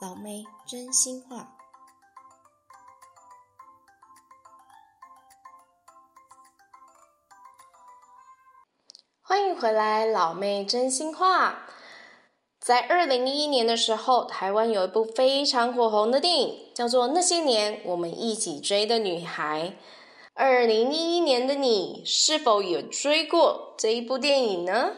老妹真心话，欢迎回来，老妹真心话。在二零一一年的时候，台湾有一部非常火红的电影，叫做《那些年，我们一起追的女孩》。二零一一年的你，是否有追过这一部电影呢？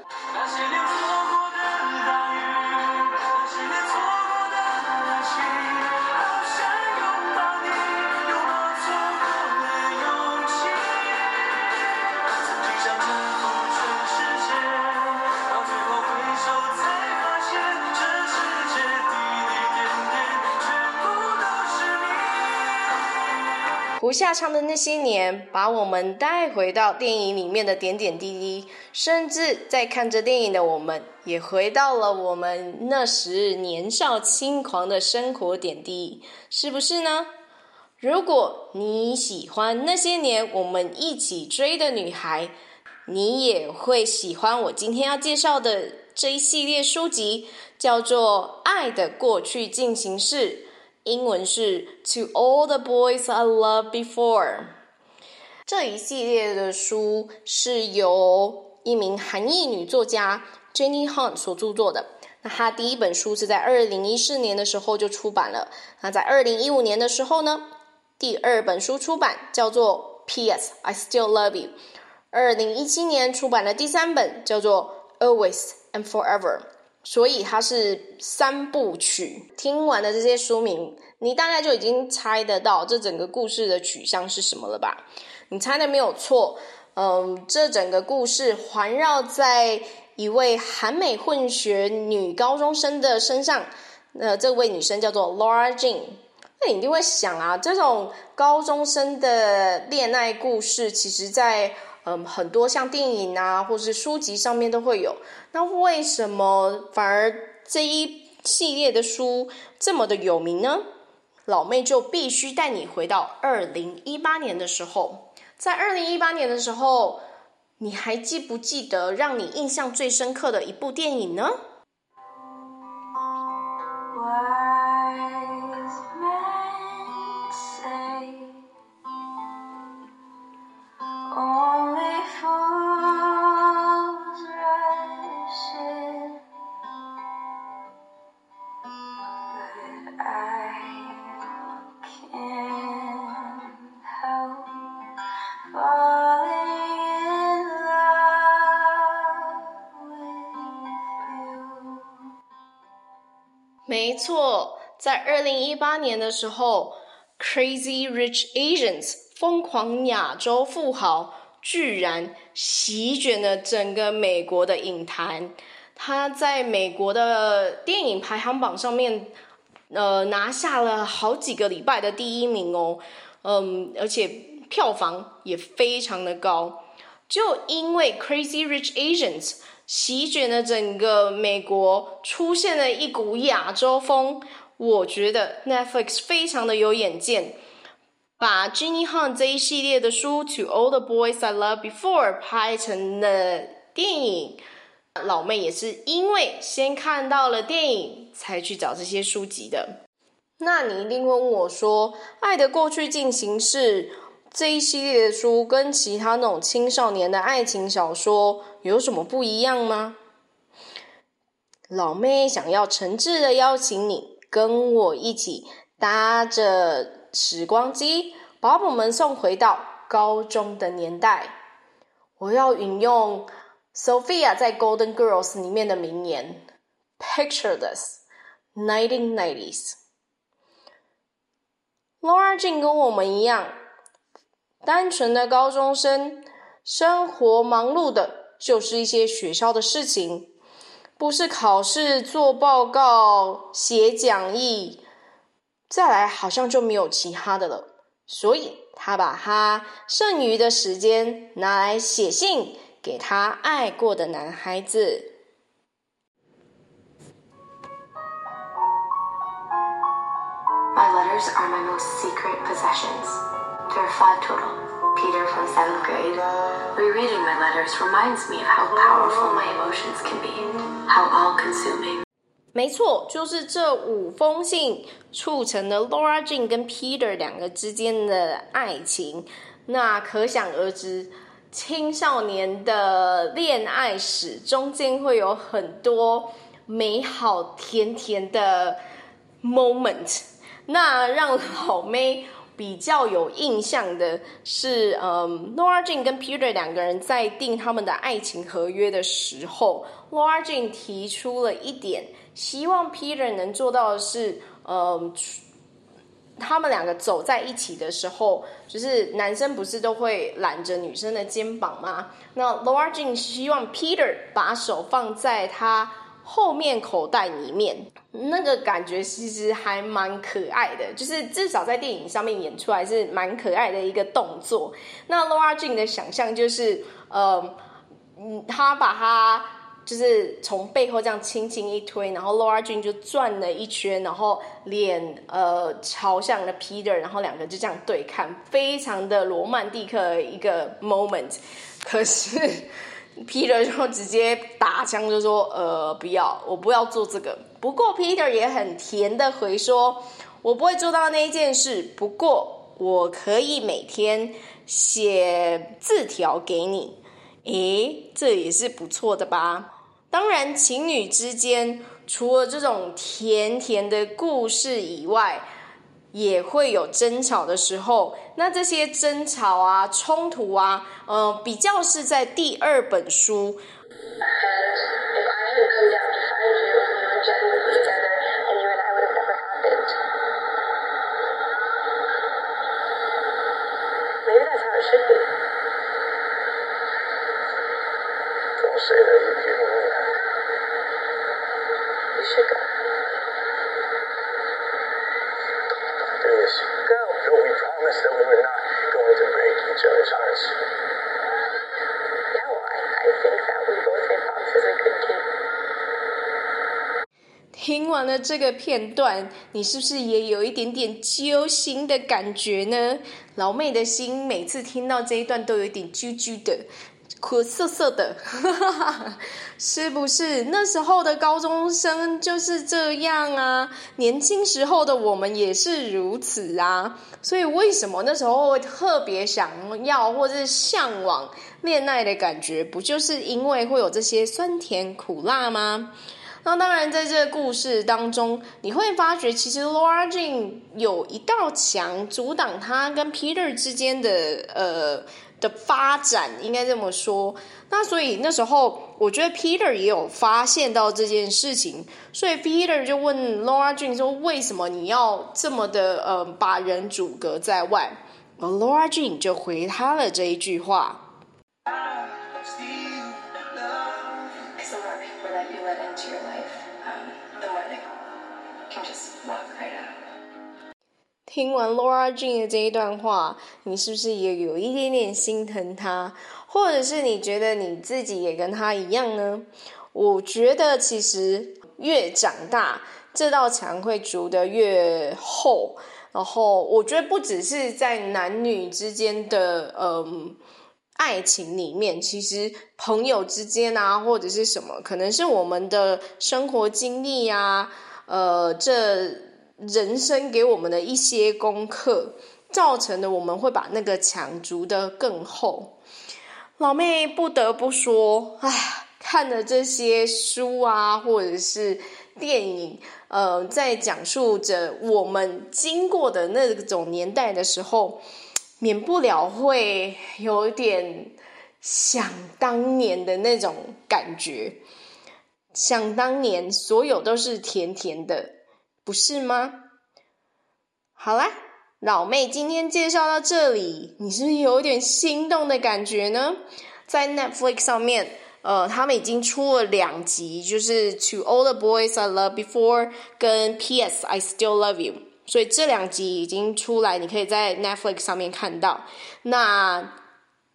胡夏唱的那些年，把我们带回到电影里面的点点滴滴，甚至在看着电影的我们，也回到了我们那时年少轻狂的生活点滴，是不是呢？如果你喜欢那些年我们一起追的女孩，你也会喜欢我今天要介绍的这一系列书籍，叫做《爱的过去进行式》。英文是 To All the Boys I Loved Before。这一系列的书是由一名韩裔女作家 Jenny Han 所著作的。那她第一本书是在二零一四年的时候就出版了。那在二零一五年的时候呢，第二本书出版叫做 P.S. I Still Love You。二零一七年出版的第三本叫做 Always and Forever。所以它是三部曲。听完了这些书名，你大概就已经猜得到这整个故事的取向是什么了吧？你猜的没有错。嗯，这整个故事环绕在一位韩美混血女高中生的身上。那这位女生叫做 Laura Jean。那你一定会想啊，这种高中生的恋爱故事，其实在。嗯，很多像电影啊，或是书籍上面都会有。那为什么反而这一系列的书这么的有名呢？老妹就必须带你回到二零一八年的时候。在二零一八年的时候，你还记不记得让你印象最深刻的一部电影呢？没错，在二零一八年的时候，《Crazy Rich Asians》疯狂亚洲富豪居然席卷了整个美国的影坛，他在美国的电影排行榜上面，呃，拿下了好几个礼拜的第一名哦，嗯，而且票房也非常的高，就因为《Crazy Rich Asians》。席卷了整个美国，出现了一股亚洲风。我觉得 Netflix 非常的有眼见，把 Jenny Han 这一系列的书《To All the Boys I Loved Before》拍成了电影。老妹也是因为先看到了电影，才去找这些书籍的。那你一定会问我说，《爱的过去进行式》这一系列的书跟其他那种青少年的爱情小说有什么不一样吗？老妹想要诚挚的邀请你跟我一起搭着时光机，把我们送回到高中的年代。我要引用 Sophia 在《Golden Girls》里面的名言：“Picture this, 1990s.” Laura Jean 跟我们一样。单纯的高中生，生活忙碌的，就是一些学校的事情，不是考试、做报告、写讲义，再来好像就没有其他的了。所以，他把他剩余的时间拿来写信给他爱过的男孩子。My letters are my most secret possessions. Dear five total. Peter from seventh grade. Rereading my letters reminds me of how powerful my emotions can be, how all-consuming. 没错，就是这五封信促成了 Laura Jean 跟 Peter 两个之间的爱情。那可想而知，青少年的恋爱史中间会有很多美好甜甜的 moment。那让老妹比较有印象的是，嗯，Laura Jean 跟 Peter 两个人在订他们的爱情合约的时候，Laura Jean 提出了一点，希望 Peter 能做到的是，嗯，他们两个走在一起的时候，就是男生不是都会揽着女生的肩膀吗？那 Laura Jean 希望 Peter 把手放在他。后面口袋里面那个感觉其实还蛮可爱的，就是至少在电影上面演出来是蛮可爱的一个动作。那 Laura Jean 的想象就是，呃，嗯，他把他就是从背后这样轻轻一推，然后 Laura Jean 就转了一圈，然后脸呃朝向了 Peter，然后两个就这样对看，非常的罗曼蒂克一个 moment。可是。Peter 就直接打枪，就说：“呃，不要，我不要做这个。”不过 Peter 也很甜的回说：“我不会做到那一件事，不过我可以每天写字条给你。”诶，这也是不错的吧？当然，情侣之间除了这种甜甜的故事以外，也会有争吵的时候，那这些争吵啊、冲突啊，呃，比较是在第二本书。那这个片段，你是不是也有一点点揪心的感觉呢？老妹的心每次听到这一段都有点揪揪的，苦涩涩的，是不是？那时候的高中生就是这样啊，年轻时候的我们也是如此啊。所以为什么那时候会特别想要或者是向往恋爱的感觉？不就是因为会有这些酸甜苦辣吗？那当然，在这个故事当中，你会发觉，其实 Laura Jean 有一道墙阻挡他跟 Peter 之间的呃的发展，应该这么说。那所以那时候，我觉得 Peter 也有发现到这件事情，所以 Peter 就问 Laura Jean 说：“为什么你要这么的呃把人阻隔在外？”而 Laura Jean 就回他了这一句话。听完 Laura Jean 的这一段话，你是不是也有一点点心疼他？或者是你觉得你自己也跟他一样呢？我觉得其实越长大，这道墙会筑得越厚。然后我觉得不只是在男女之间的嗯爱情里面，其实朋友之间啊，或者是什么，可能是我们的生活经历呀，呃，这。人生给我们的一些功课，造成的我们会把那个墙筑得更厚。老妹不得不说，唉，看了这些书啊，或者是电影，呃，在讲述着我们经过的那种年代的时候，免不了会有点想当年的那种感觉。想当年，所有都是甜甜的。不是吗？好啦，老妹今天介绍到这里，你是不是有点心动的感觉呢？在 Netflix 上面，呃，他们已经出了两集，就是《To All the Boys I Loved Before》跟《P.S. I Still Love You》，所以这两集已经出来，你可以在 Netflix 上面看到。那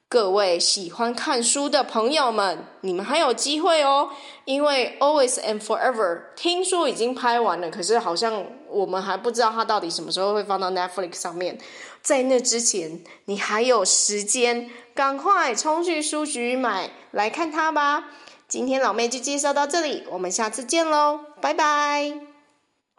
各位喜欢看书的朋友们，你们还有机会哦，因为《Always and Forever》听说已经拍完了，可是好像我们还不知道它到底什么时候会放到 Netflix 上面。在那之前，你还有时间，赶快冲去书局买来看它吧。今天老妹就介绍到这里，我们下次见喽，拜拜。